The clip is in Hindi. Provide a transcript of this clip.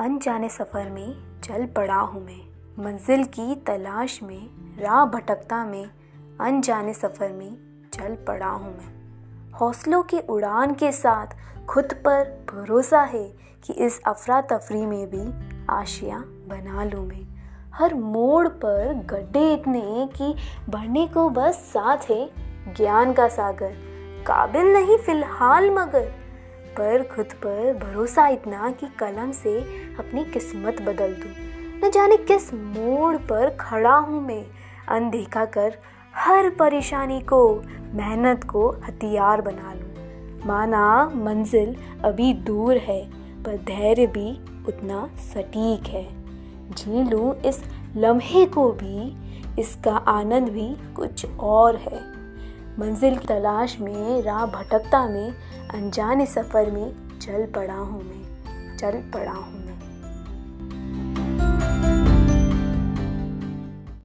अनजाने सफ़र में चल पड़ा हूँ मैं। मंजिल की तलाश में, राह भटकता में, अनजाने सफ़र में चल पड़ा हूँ मैं। हौसलों की उड़ान के साथ खुद पर भरोसा है कि इस अफरा तफरी में भी आशिया बना लूँ मैं। हर मोड़ पर गड्ढे इतने कि बढ़ने को बस साथ है ज्ञान का सागर। काबिल नहीं फ़िलहाल मगर पर, खुद पर भरोसा इतना कि कलम से अपनी किस्मत बदल दूँ। न जाने किस मोड़ पर खड़ा हूँ मैं। अनदेखा कर हर परेशानी को, मेहनत को हथियार बना लूँ। माना मंजिल अभी दूर है, पर धैर्य भी उतना सटीक है। जी लूँ इस लम्हे को भी, इसका आनंद भी कुछ और है। मंजिल की तलाश में, राह भटकता में, अनजाने सफ़र में चल पड़ा हूँ मैं, चल पड़ा हूँ मैं।